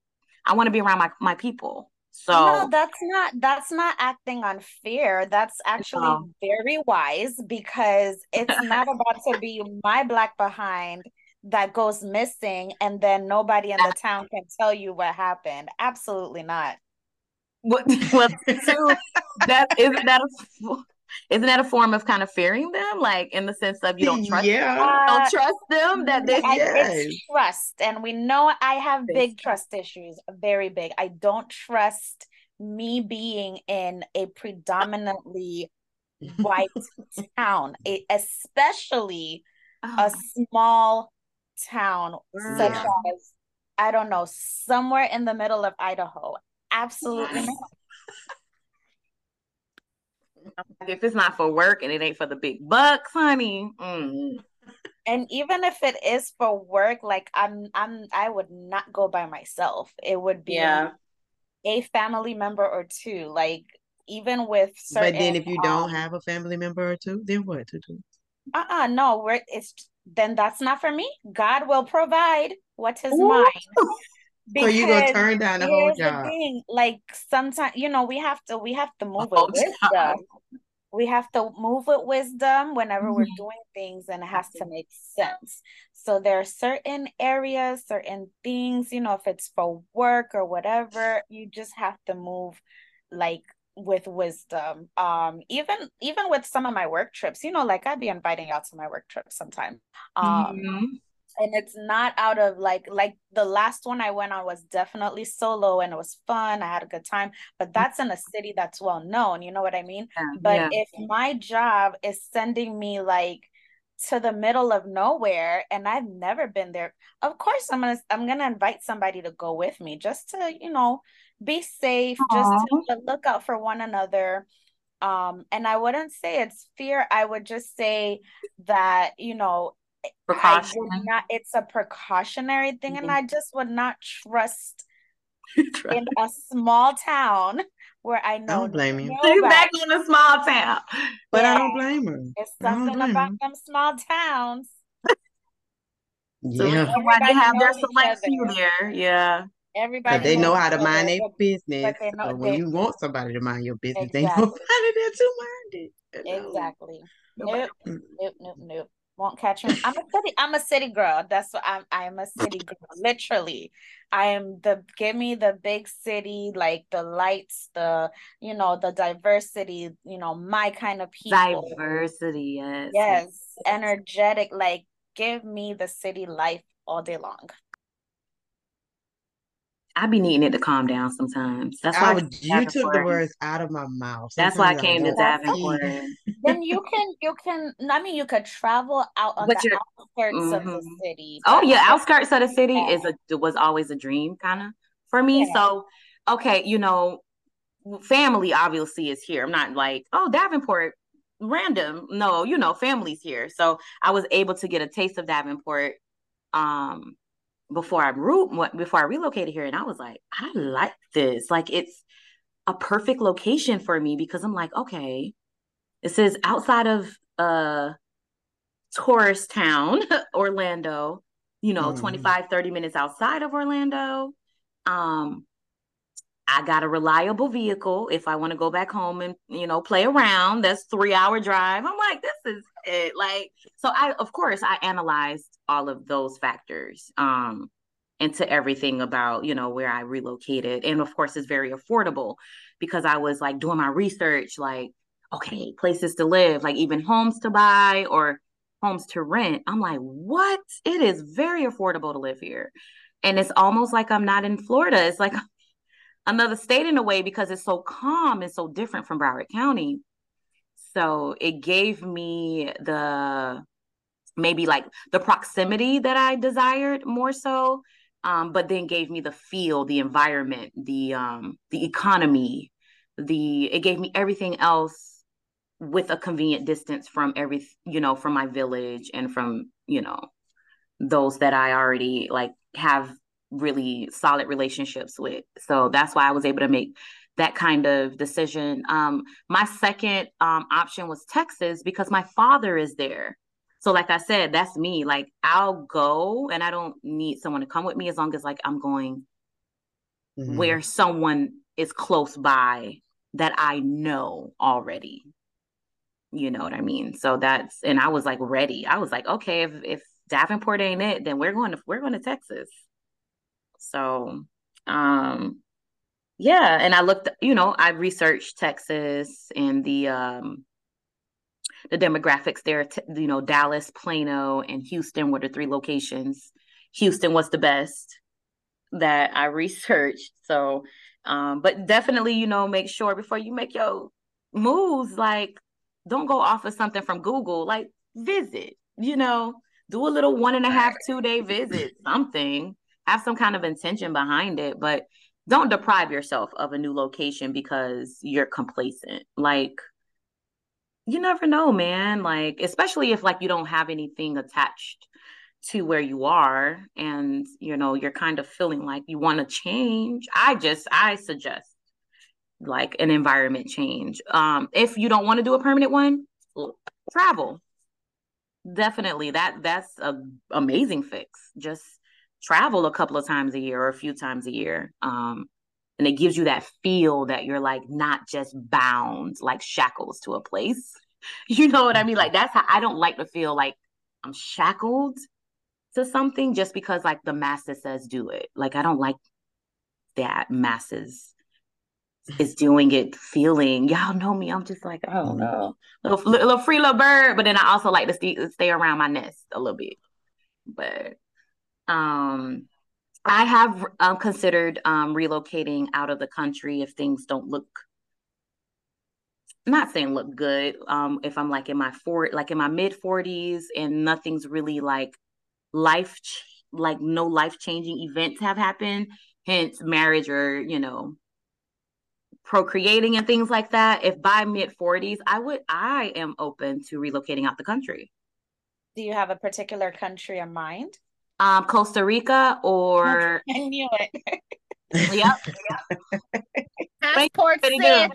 A: i want to be around my my people. So no,
B: that's not that's not acting on fear. That's actually no. very wise because it's not about to be [laughs] my black behind that goes missing and then nobody in the town can tell you what happened. Absolutely not.
A: What [laughs] well, so that isn't that a isn't that a form of kind of fearing them like in the sense of you don't trust yeah them, don't uh, trust them that they
B: yes. it's trust and we know i have big trust issues very big i don't trust me being in a predominantly white [laughs] town especially oh. a small town such as i don't know somewhere in the middle of idaho absolutely not
A: if it's not for work and it ain't for the big bucks, honey. Mm.
B: And even if it is for work, like I'm, I'm, I would not go by myself. It would be
A: yeah.
B: a family member or two. Like even with certain.
C: But then, if you um, don't have a family member or two, then what to do?
B: Uh uh-uh, no. We're it's then that's not for me. God will provide what is Ooh. mine. [laughs]
C: Because so you gonna turn down the whole job. The
B: thing, like sometimes you know we have to we have to move with wisdom. We have to move with wisdom whenever mm-hmm. we're doing things, and it has to make sense. So there are certain areas, certain things, you know, if it's for work or whatever, you just have to move like with wisdom. Um, even even with some of my work trips, you know, like I'd be inviting out to my work trips sometime. Um, mm-hmm and it's not out of like like the last one I went on was definitely solo and it was fun. I had a good time, but that's in a city that's well known. You know what I mean? Yeah, but yeah. if my job is sending me like to the middle of nowhere and I've never been there, of course I'm gonna I'm gonna invite somebody to go with me just to you know be safe, Aww. just to look out for one another um and i wouldn't say it's fear i would just say that you know Precaution. Not, it's a precautionary thing, mm-hmm. and I just would not trust [laughs] in a small town where I know. I
C: don't blame you.
A: She's back in a small town,
C: but yeah. I don't blame her.
B: It's something about them small towns. [laughs]
C: yeah, so everybody
A: have their select few there. Yeah.
B: Everybody
C: they know how to mind their business. Know, so when they, you want somebody to mind your business, exactly. they know [laughs] how to do mind
B: it. Exactly. Nope. Nope. Nope. Nope won't catch me. I'm a city. I'm a city girl. That's what I'm. I'm a city girl. Literally, I am the. Give me the big city, like the lights, the you know the diversity. You know my kind of people.
A: Diversity,
B: yes. Yes, energetic. Like give me the city life all day long.
A: I be needing it to calm down sometimes. That's why I
C: would, you took the words out of my mouth.
A: Sometimes That's why I came to Davenport.
B: then you can you can I mean you could travel out on but the outskirts mm-hmm. of the mm-hmm. city.
A: Oh yeah, outskirts of the city yeah. is a was always a dream kind of for me. Yeah. So okay, you know, family obviously is here. I'm not like, oh Davenport random. No, you know, family's here. So I was able to get a taste of Davenport um before I re- before I relocated here, and I was like, I like this. Like it's a perfect location for me because I'm like, okay, it says outside of uh tourist town, [laughs] Orlando, you know, mm. 25, 30 minutes outside of Orlando. Um, I got a reliable vehicle. If I want to go back home and, you know, play around, that's three hour drive. I'm like, this is it. Like, so I, of course, I analyzed all of those factors um, into everything about, you know, where I relocated. And of course, it's very affordable because I was like doing my research, like, okay, places to live, like even homes to buy or homes to rent. I'm like, what? It is very affordable to live here. And it's almost like I'm not in Florida. It's like [laughs] another state in a way because it's so calm and so different from Broward County. So it gave me the maybe like the proximity that I desired more so, um, but then gave me the feel, the environment, the um, the economy, the it gave me everything else with a convenient distance from every you know from my village and from you know those that I already like have really solid relationships with. So that's why I was able to make that kind of decision. Um, my second um, option was Texas because my father is there. So, like I said, that's me. Like, I'll go and I don't need someone to come with me as long as, like, I'm going mm-hmm. where someone is close by that I know already. You know what I mean? So that's, and I was like ready. I was like, okay, if, if Davenport ain't it, then we're going to, we're going to Texas. So, um, yeah, and I looked, you know, I researched Texas and the um the demographics there, you know, Dallas, Plano, and Houston were the three locations. Houston was the best that I [laughs] researched. So, um, but definitely, you know, make sure before you make your moves, like don't go off of something from Google, like visit, you know, do a little one and a half, two day visit, something have some kind of intention behind it, but don't deprive yourself of a new location because you're complacent. Like you never know, man. Like especially if like you don't have anything attached to where you are and you know you're kind of feeling like you want to change. I just I suggest like an environment change. Um if you don't want to do a permanent one, travel. Definitely that that's a amazing fix. Just travel a couple of times a year or a few times a year. Um, and it gives you that feel that you're like not just bound like shackles to a place. [laughs] You know what I mean? Like that's how I don't like to feel like I'm shackled to something just because like the master says do it. Like I don't like that masses is doing it feeling y'all know me i'm just like oh no little, little free little bird but then i also like to stay, stay around my nest a little bit but um, I have um, considered um, relocating out of the country if things don't look not saying look good um if i'm like in my four like in my mid 40s and nothing's really like life like no life changing events have happened hence marriage or you know procreating and things like that if by mid 40s i would i am open to relocating out the country.
B: Do you have a particular country in mind
A: um, Costa Rica or [laughs]
B: I knew it.
A: yep. [laughs]
D: Passport sis.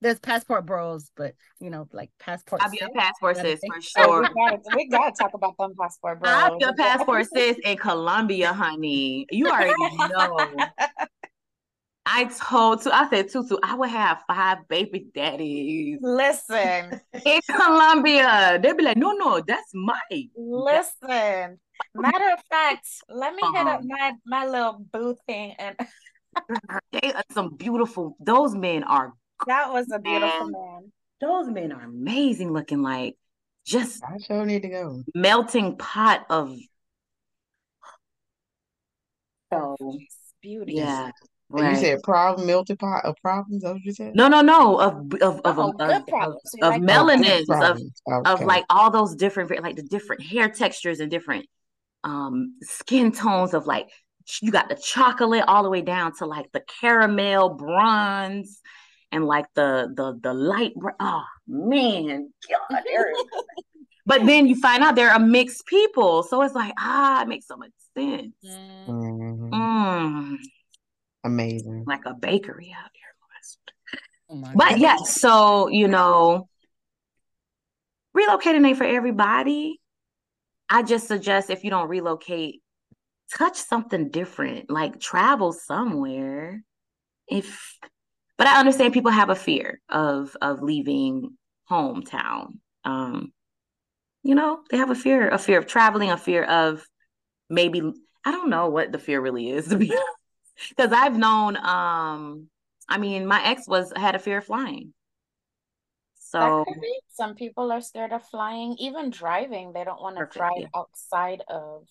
D: There's passport bros, but you know, like passport.
A: I'll be a passport sis for sure. [laughs]
B: we, gotta, talk about them passport bros.
A: I'll be a passport sis in Colombia, honey. You already know. I told to I said Tutu, I would have five baby daddies.
B: Listen. [laughs]
A: In Colombia. They'd be like, no, no, that's my
B: listen. Matter of fact, let me uh-huh. hit up uh-huh. my my little boo thing and [laughs]
A: they are some beautiful those men are
B: that was a beautiful man. man.
A: Those men are amazing looking like just
C: I sure need to go.
A: Melting pot of [gasps]
B: so beauty.
A: Yeah.
C: Right. You said problem, melted pot of problems. That what you said?
A: No, no, no. Of of of oh, of, of, of, of melanins, of okay. of like all those different, like the different hair textures and different um skin tones of like you got the chocolate all the way down to like the caramel bronze and like the the the light. Oh man, God, [laughs] but then you find out they're a mixed people, so it's like ah, it makes so much sense. Mm-hmm. Mm.
C: Amazing.
A: Like a bakery out here. Oh but yes, so you know, relocating ain't for everybody. I just suggest if you don't relocate, touch something different, like travel somewhere. If but I understand people have a fear of of leaving hometown. Um, you know, they have a fear, a fear of traveling, a fear of maybe I don't know what the fear really is to be [laughs] because I've known um I mean my ex was had a fear of flying. So
B: some people are scared of flying, even driving. They don't want to drive outside of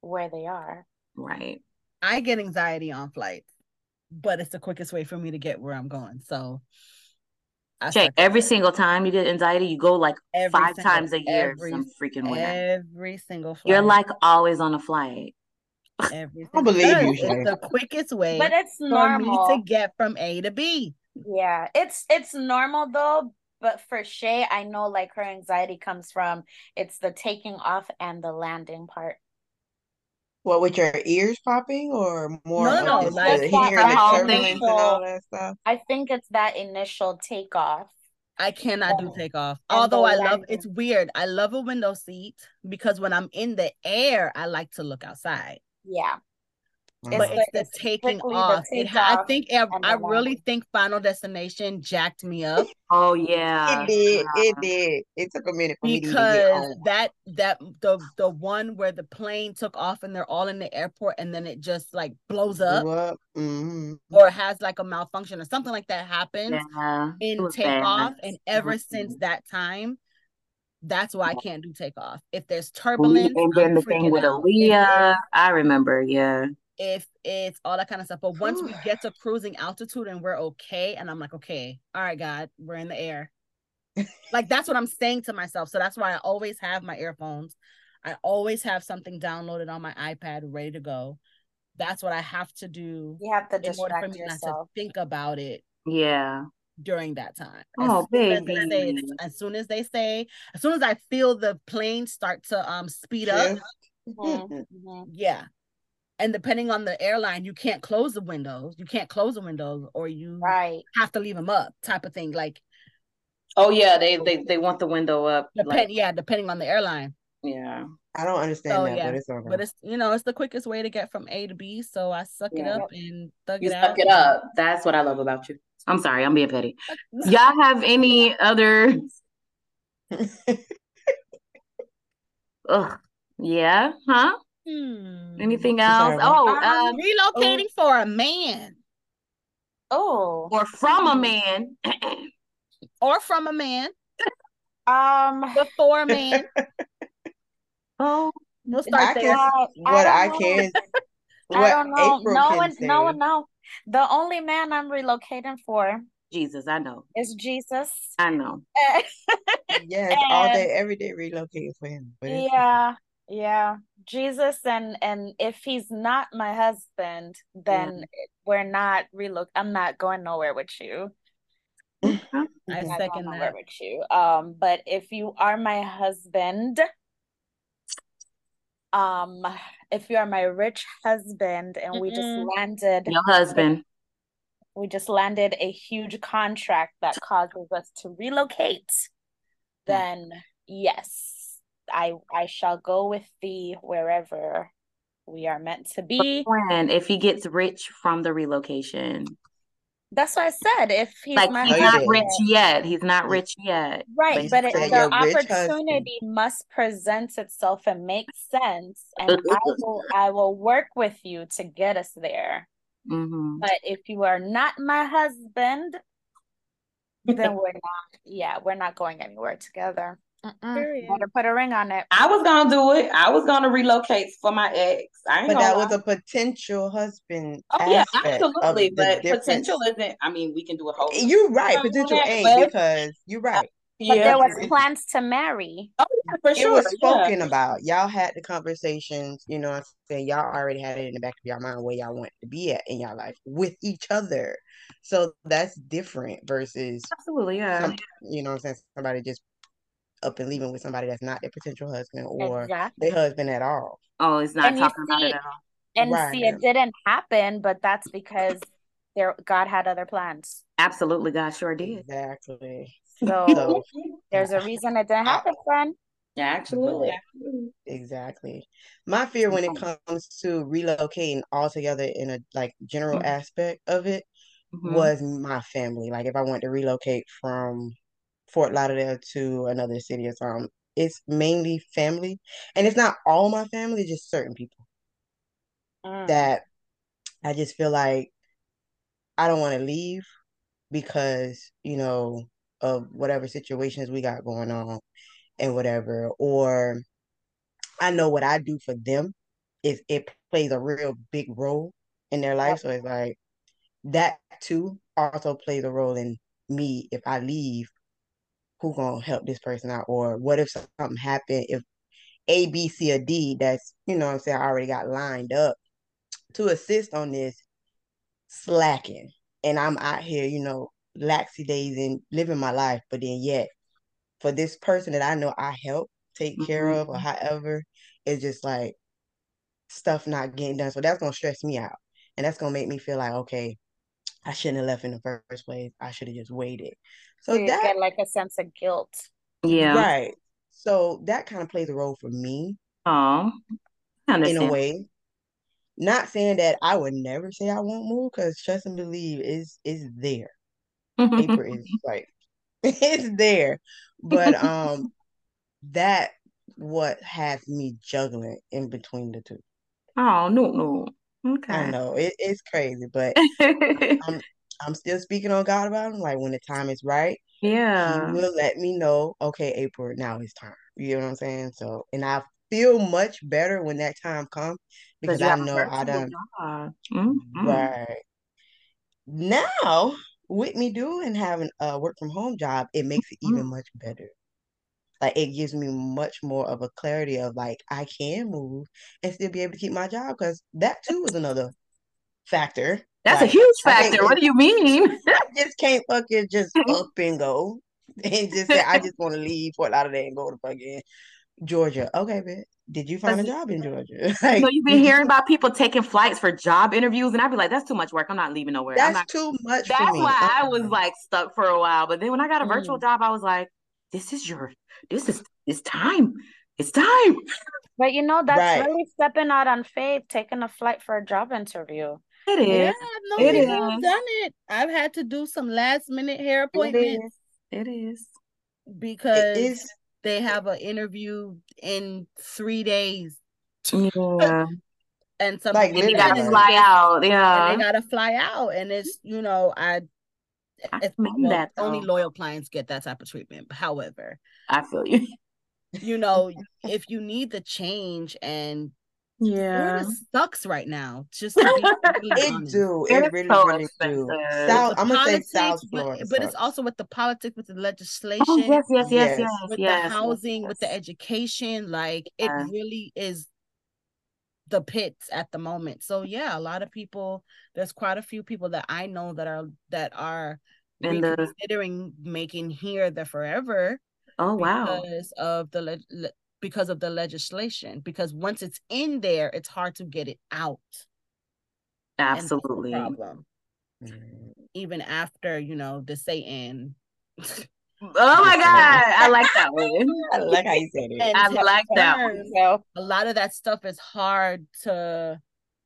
B: where they are.
A: Right.
D: I get anxiety on flights, but it's the quickest way for me to get where I'm going. So
A: I every single time you get anxiety, you go like every five single, times a year. Every, some freaking way.
D: Every single
A: flight. You're like always on a flight.
D: Every I believe you. It's the quickest way,
B: but it's normal
D: to get from A to B.
B: Yeah, it's it's normal though but for Shay, I know like her anxiety comes from it's the taking off and the landing part.
C: What with your ears popping or more?
B: No, no, like hearing the turbulence and all that stuff. I think it's that initial takeoff.
D: I cannot do takeoff. Although I love it's weird. I love a window seat because when I'm in the air, I like to look outside.
B: Yeah.
D: It's but the, it's the taking off. The it, I think I, I really think Final Destination jacked me up.
A: Oh yeah,
C: it did. It did. It took a minute
D: because that that the the one where the plane took off and they're all in the airport and then it just like blows up, up. Mm-hmm. or has like a malfunction or something like that happens yeah, in takeoff. And ever mm-hmm. since that time, that's why I can't do takeoff. If there's turbulence,
A: and then the thing with Aaliyah, I remember, yeah
D: if it's all that kind of stuff. But once we get to [gasps] cruising altitude and we're okay, and I'm like, okay, all right, God, we're in the air. like that's what I'm saying to myself. So that's why I always have my earphones. I always have something downloaded on my iPad ready to go. That's what I have to do.
B: You have to distract in yourself. Not to
D: think about it.
A: Yeah.
D: During that time.
A: Oh, as baby.
D: Say, as soon as they say, as soon as I feel the plane start to um speed up, mm-hmm. mm-hmm. yeah, and depending on the airline you can't close the windows you can't close the windows or you
B: right
D: have to leave them up type of thing like
A: oh yeah they they, they want the window up
D: depend, like, yeah depending on the airline
A: yeah
C: i don't understand so, that yeah. but it's okay.
D: but it's you know it's the quickest way to get from a to b so i suck yeah. it up and thug
A: you
D: it
A: suck out. it up that's what i love about you i'm sorry i'm being petty [laughs] y'all have any other [laughs] Ugh. yeah huh Hmm. Anything else? Oh, um,
D: relocating oh. for a man.
B: Oh,
A: or from a man, [clears throat]
D: or from a man.
B: Um,
D: before a man. [laughs]
A: oh,
D: we'll start
C: I
D: there.
C: Can, what I, I can.
B: I don't know. April no one, say. no one, no. The only man I'm relocating for.
A: Jesus, I know.
B: Is Jesus.
A: I know. [laughs]
C: yes, and, all day, every day relocating for him.
B: Yeah, yeah jesus and and if he's not my husband then yeah. we're not relook i'm not going nowhere with you
D: i second that
B: with you um but if you are my husband um if you are my rich husband and mm we just landed
A: your husband
B: we just landed a huge contract that causes us to relocate mm. then yes I I shall go with thee wherever we are meant to be.
A: When if he gets rich from the relocation.
B: That's what I said. If he's
A: like not, he's not rich yet, he's not rich yet.
B: Right, but, but it, the opportunity must present itself and make sense, and I will I will work with you to get us there.
A: Mm-hmm.
B: But if you are not my husband, [laughs] then we're not. Yeah, we're not going anywhere together. Better put a ring on it.
A: I was gonna do it. I was gonna relocate for my ex. I
C: but that lie. was a potential husband.
A: Oh yeah, absolutely. But potential isn't. I mean, we can do a whole.
C: Eh, you're right. Potential ain't because you're right.
B: But yeah. there was plans to marry.
A: Oh, yeah, for sure.
C: It was spoken yeah. about. Y'all had the conversations, you know I'm saying? Y'all already had it in the back of your mind where y'all want to be at in your life with each other. So that's different versus
A: absolutely, yeah. Some,
C: you know I'm saying? Somebody just up and leaving with somebody that's not their potential husband or exactly. their husband at all.
A: Oh, it's not and talking see, about it at all.
B: And right. see, it didn't happen, but that's because there God had other plans.
A: Absolutely, God sure did.
C: Exactly.
B: So,
C: So
B: there's a reason it didn't happen, friend.
A: Yeah, absolutely.
C: exactly. My fear when it comes to relocating altogether in a like general
A: Mhm.
C: aspect of it
A: Mhm.
C: was my family. Like if I want to relocate from Fort Lauderdale to another city or something, it's mainly family. And it's not all my family, just certain people
B: Mm.
C: that I just feel like I don't want to leave because, you know, of whatever situations we got going on and whatever. Or I know what I do for them is it plays a real big role in their life. So it's like that too also plays a role in me if I leave, who gonna help this person out? Or what if something happened if A, B, C, or D that's, you know what I'm saying, I already got lined up to assist on this slacking. And I'm out here, you know, laxy days and living my life, but then yet for this person that I know I help take care mm-hmm. of or however, it's just like stuff not getting done. So that's gonna stress me out. And that's gonna make me feel like, okay, I shouldn't have left in the first place. I should have just waited.
B: So
C: So
B: you
C: that
B: get like a sense of guilt.
A: Yeah.
C: right. So that kind of plays a role for me
A: Oh,
C: in a way. Not saying that I would never say I won't move, because trust and believe is is there. Paper is [laughs] like [laughs] it's there. But um [laughs] that what has me juggling in between the two.
A: oh, no, no. Okay.
C: I know it, it's crazy, but I'm I'm still speaking on God about him. Like when the time is right,
A: yeah, He
C: will let me know, okay, April, now it's time. You know what I'm saying? So and I feel much better when that time comes
A: Because
C: I know I done.
A: Mhm.
C: right. Now, with me doing having a work from home job, it makes it even
A: Mhm.
C: much better. Like it gives me much more of a clarity of like I can move and still be able to keep my job because that too is another factor.
A: That's a huge factor. What do you mean? [laughs]
C: I just can't fucking just [laughs] up and go and just say I just want to leave Fort Lauderdale and go to fucking Georgia. Okay, bitch. Did you find a job in Georgia? [laughs]
A: you
C: Like,
A: know, you've been hearing about people taking flights for job interviews, and I'd be like, that's too much work. I'm not leaving nowhere. I'm
C: That's
A: not.
C: too much for
A: That's
C: me.
A: why I was like stuck for a while. But then when I got a virtual
D: Mm.
A: job, I was like, this is your, this is, it's time. It's time.
B: But you know, that's
C: Right.
B: really stepping out on faith, taking a flight for a job interview.
A: It
D: Yeah. I've known
A: It
D: people who've done it. I've had to do some last minute hair appointments
A: is. It is.
D: Because
C: is
D: they have an interview in three days.
A: Yeah. [laughs]
D: And some
C: like
D: people
A: And you
C: literally
A: gotta
D: and
A: fly
D: just
A: out.
D: and they gotta fly out. And it's, you know, I
A: I
D: it's
A: commend
D: well,
A: that
D: only loyal clients get that type of treatment. However,
A: I feel you.
D: you know, [laughs] if you need the change and
A: Yeah.
D: Florida sucks right now, just to be really [laughs]
C: it do.
A: It
C: It
A: is
C: really,
A: so
C: really do.
A: expensive.
D: With
C: South I'm gonna say
D: politics,
C: South
D: but
C: Florida
D: but it's also with the politics, with the
A: Oh,
D: legislation,
A: yes, yes, yes,
C: Yes.
A: yes,
D: with the
A: yes, yes,
D: housing, with the education, like it
A: Yeah.
D: really is the pits at the moment. So yeah, a lot of people, there's quite a few people that I know that are that are
A: And the,
D: reconsidering making here the forever
A: oh, wow.
D: because of the le- le- because of the legislation. Because once it's in there, it's hard to get it out. And that's the
A: Absolutely.
D: problem. Even after, you know, the Satan
A: Oh my [laughs] God. I like that one.
C: I like how you said it.
D: and
A: I like that one.
B: So
D: a lot of that stuff is hard to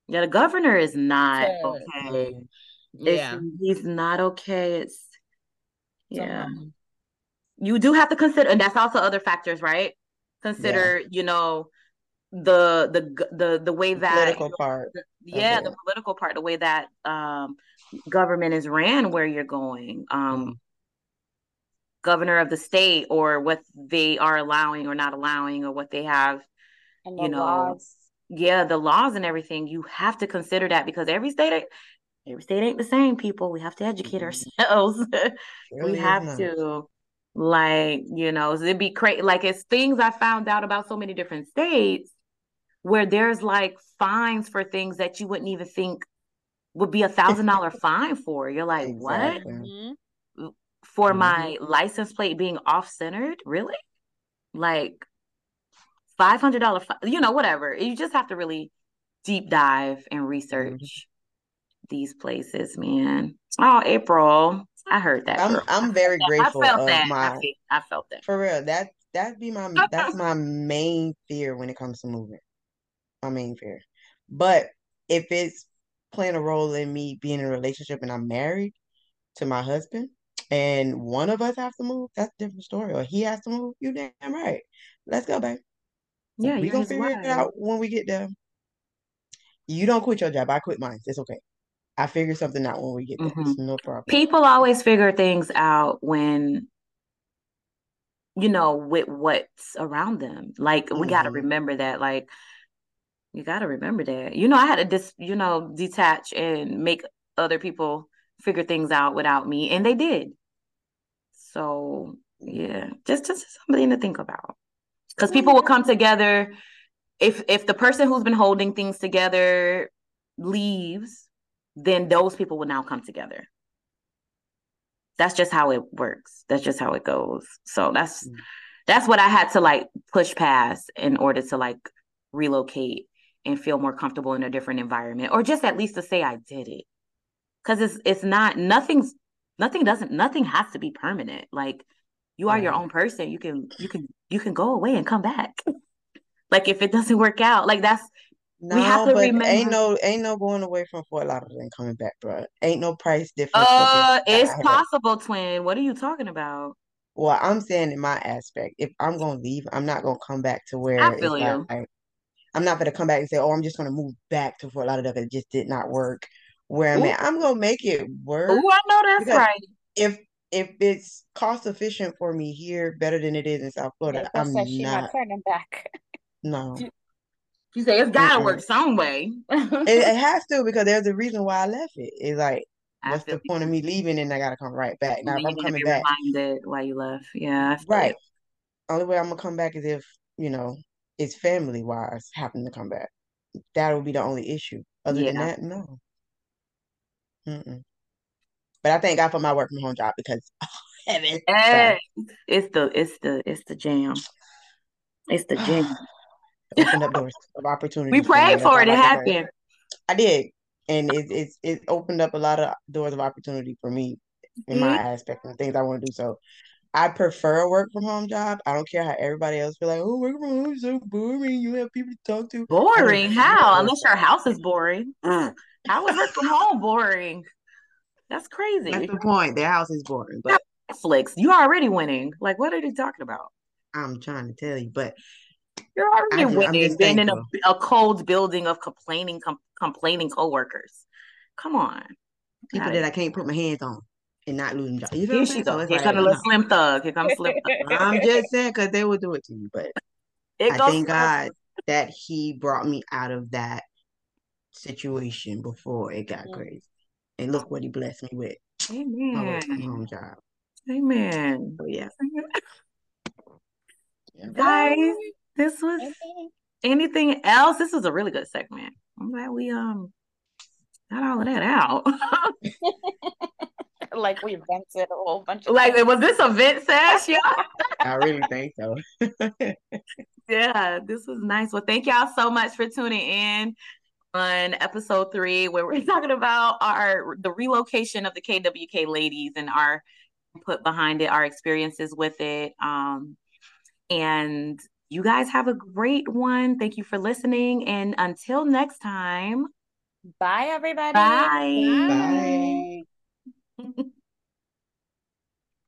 A: Yeah, the governor is not
D: to
A: okay.
C: Mm.
A: It's
D: yeah.
A: he's not okay. It's
D: So,
A: yeah.
D: um,
A: You do have to consider, and that's also other factors, right?
C: Yeah.
A: Consider, you know, the the the the way
C: The
A: that
C: political part
A: the, yeah, the political part, the way that um government is ran where you're going. Um
C: Mm.
A: governor of the state or what they are allowing or not allowing or what they have,
B: and
A: you
B: the
A: know,
B: laws.
A: yeah, the laws and everything. You have to consider that because every state every state ain't the same, people. We have to educate
C: Mm.
A: ourselves. [laughs] we
C: Surely is
A: have
C: not.
A: to. Like, you know, it'd be crazy. Like, it's things I found out about so many different states where there's like fines for things that you wouldn't even think would be a thousand dollar [laughs] fine for. You're like, what?
C: Exactly.
D: mhm.
A: For
C: hmm
A: my license plate being off centered? Really? Like five hundred dollar, you know, whatever. You just have to really deep dive and
C: hmm
A: research these places, man. Oh, April. I heard that.
C: I'm. I'm very
A: I
C: grateful
A: felt
C: of
A: that.
C: my
A: I, I felt that.
C: for real. That that be my that's my main fear when it comes to moving. My main fear. But if it's playing a role in me being in a relationship and I'm married to my husband and one of us have to move, that's a different story. Or he has to move, you damn right. Let's go, babe.
A: Yeah,
C: we gonna figure it out when we get there. You don't quit your job. I quit mine. It's okay. I figure something out when we get there.
A: Mhm.
C: It's no problem.
A: People always figure things out when you know with what's around them. Like we got to remember that. Like you got to remember that. You know, I had to dis, you know, detach and make other people figure things out without me, and they did. So yeah, just just something to think about. Because people will come together if if the person who's been holding things together leaves, then those people will now come together. That's just how it works. That's just how it goes. So that's
C: Mm.
A: that's what I had to like push past in order to like relocate and feel more comfortable in a different environment or just at least to say I did it. Cuz it's it's not nothing's nothing doesn't nothing has to be permanent. Like you are your own person. You can you can you can go away and come back. [laughs] like if it doesn't work out, like that's
C: No,
A: we have to
C: but ain't no ain't no going away from Fort Lauderdale and coming back, bro. Ain't no price difference.
A: uh it's possible, twin. What are you talking about?
C: Well, I'm saying in my aspect, if I'm gonna leave, I'm not gonna come back to where
A: I
C: it's
A: feel you.
C: like I'm not gonna come back and say, "Oh, I'm just gonna move back to Fort Lauderdale. it just did not work where I'm at." I'm gonna make it work
A: Oh, I know that's
C: because
A: right.
C: if if it's cost efficient for me here, better than it is in South Florida,
B: Nicole
C: I'm
B: not
C: not.
B: turning back.
C: No, [laughs]
A: You say it's gotta
C: Mm-mm.
A: work some way.
C: it, it [laughs] has to because there's a reason why I left it. It's like, what's the point of me leaving and I gotta come right back? Now, if I'm coming back,
A: reminded why you left. Yeah, I feel you.
C: right, only way I'm gonna come back is if you know it's family wise happen to come back. That would be the only issue. Other than that, no. Mm-mm. But I thank God for my work from home job because [laughs] heaven.
A: Eh,
C: Sorry.
A: it's the it's the it's the jam. It's the jam. [sighs] [laughs]
C: It opened up doors of opportunity.
A: We prayed for it. to happen.
C: I did, and it it's it opened up a lot of doors of opportunity for me in my
A: Mhm.
C: aspect and things I want to do. So I prefer a work from home job. I don't care how everybody else feel like, oh, work from home is so boring. You have people to talk to.
A: Boring. How? Unless your house is boring. How is work from home boring? That's crazy.
C: That's the point. Their house is boring, but
A: Netflix, you're already winning. Like, what are you talking about?
C: I'm trying to tell you. But
A: You're already
C: just-
A: winning, being in a, a cold building of complaining, com- complaining coworkers. Come on.
C: people that I can't put my hands on and not losing jobs. You feel
A: Here she?
C: So
A: goes.
C: it's
A: Here
C: like,
A: comes a little slim thug. Here comes slim thug. [laughs]
C: I'm just saying because they will do it to you. But
A: It
C: I thank. God that He brought me out of that situation before it got
B: Mm.
C: crazy. And look what He blessed me with.
A: Amen.
C: home job.
A: Amen.
C: So yeah. Yeah.
A: Guys, this was
B: Amen.
A: anything else? This was a really good segment. I'm glad we um got all of that out. [laughs]
B: like we vented a whole bunch of
A: like,
B: things.
A: was this a vent sesh? Yeah. [laughs]
C: I really think so. [laughs]
A: Yeah, this was nice. Well, thank y'all so much for tuning in on episode three, where we're talking about our the relocation of the KWK ladies and our put behind it, our experiences with it. Um, and you guys have a great one. Thank you for listening. And until next time,
B: Bye, everybody.
A: bye.
C: Bye. [laughs]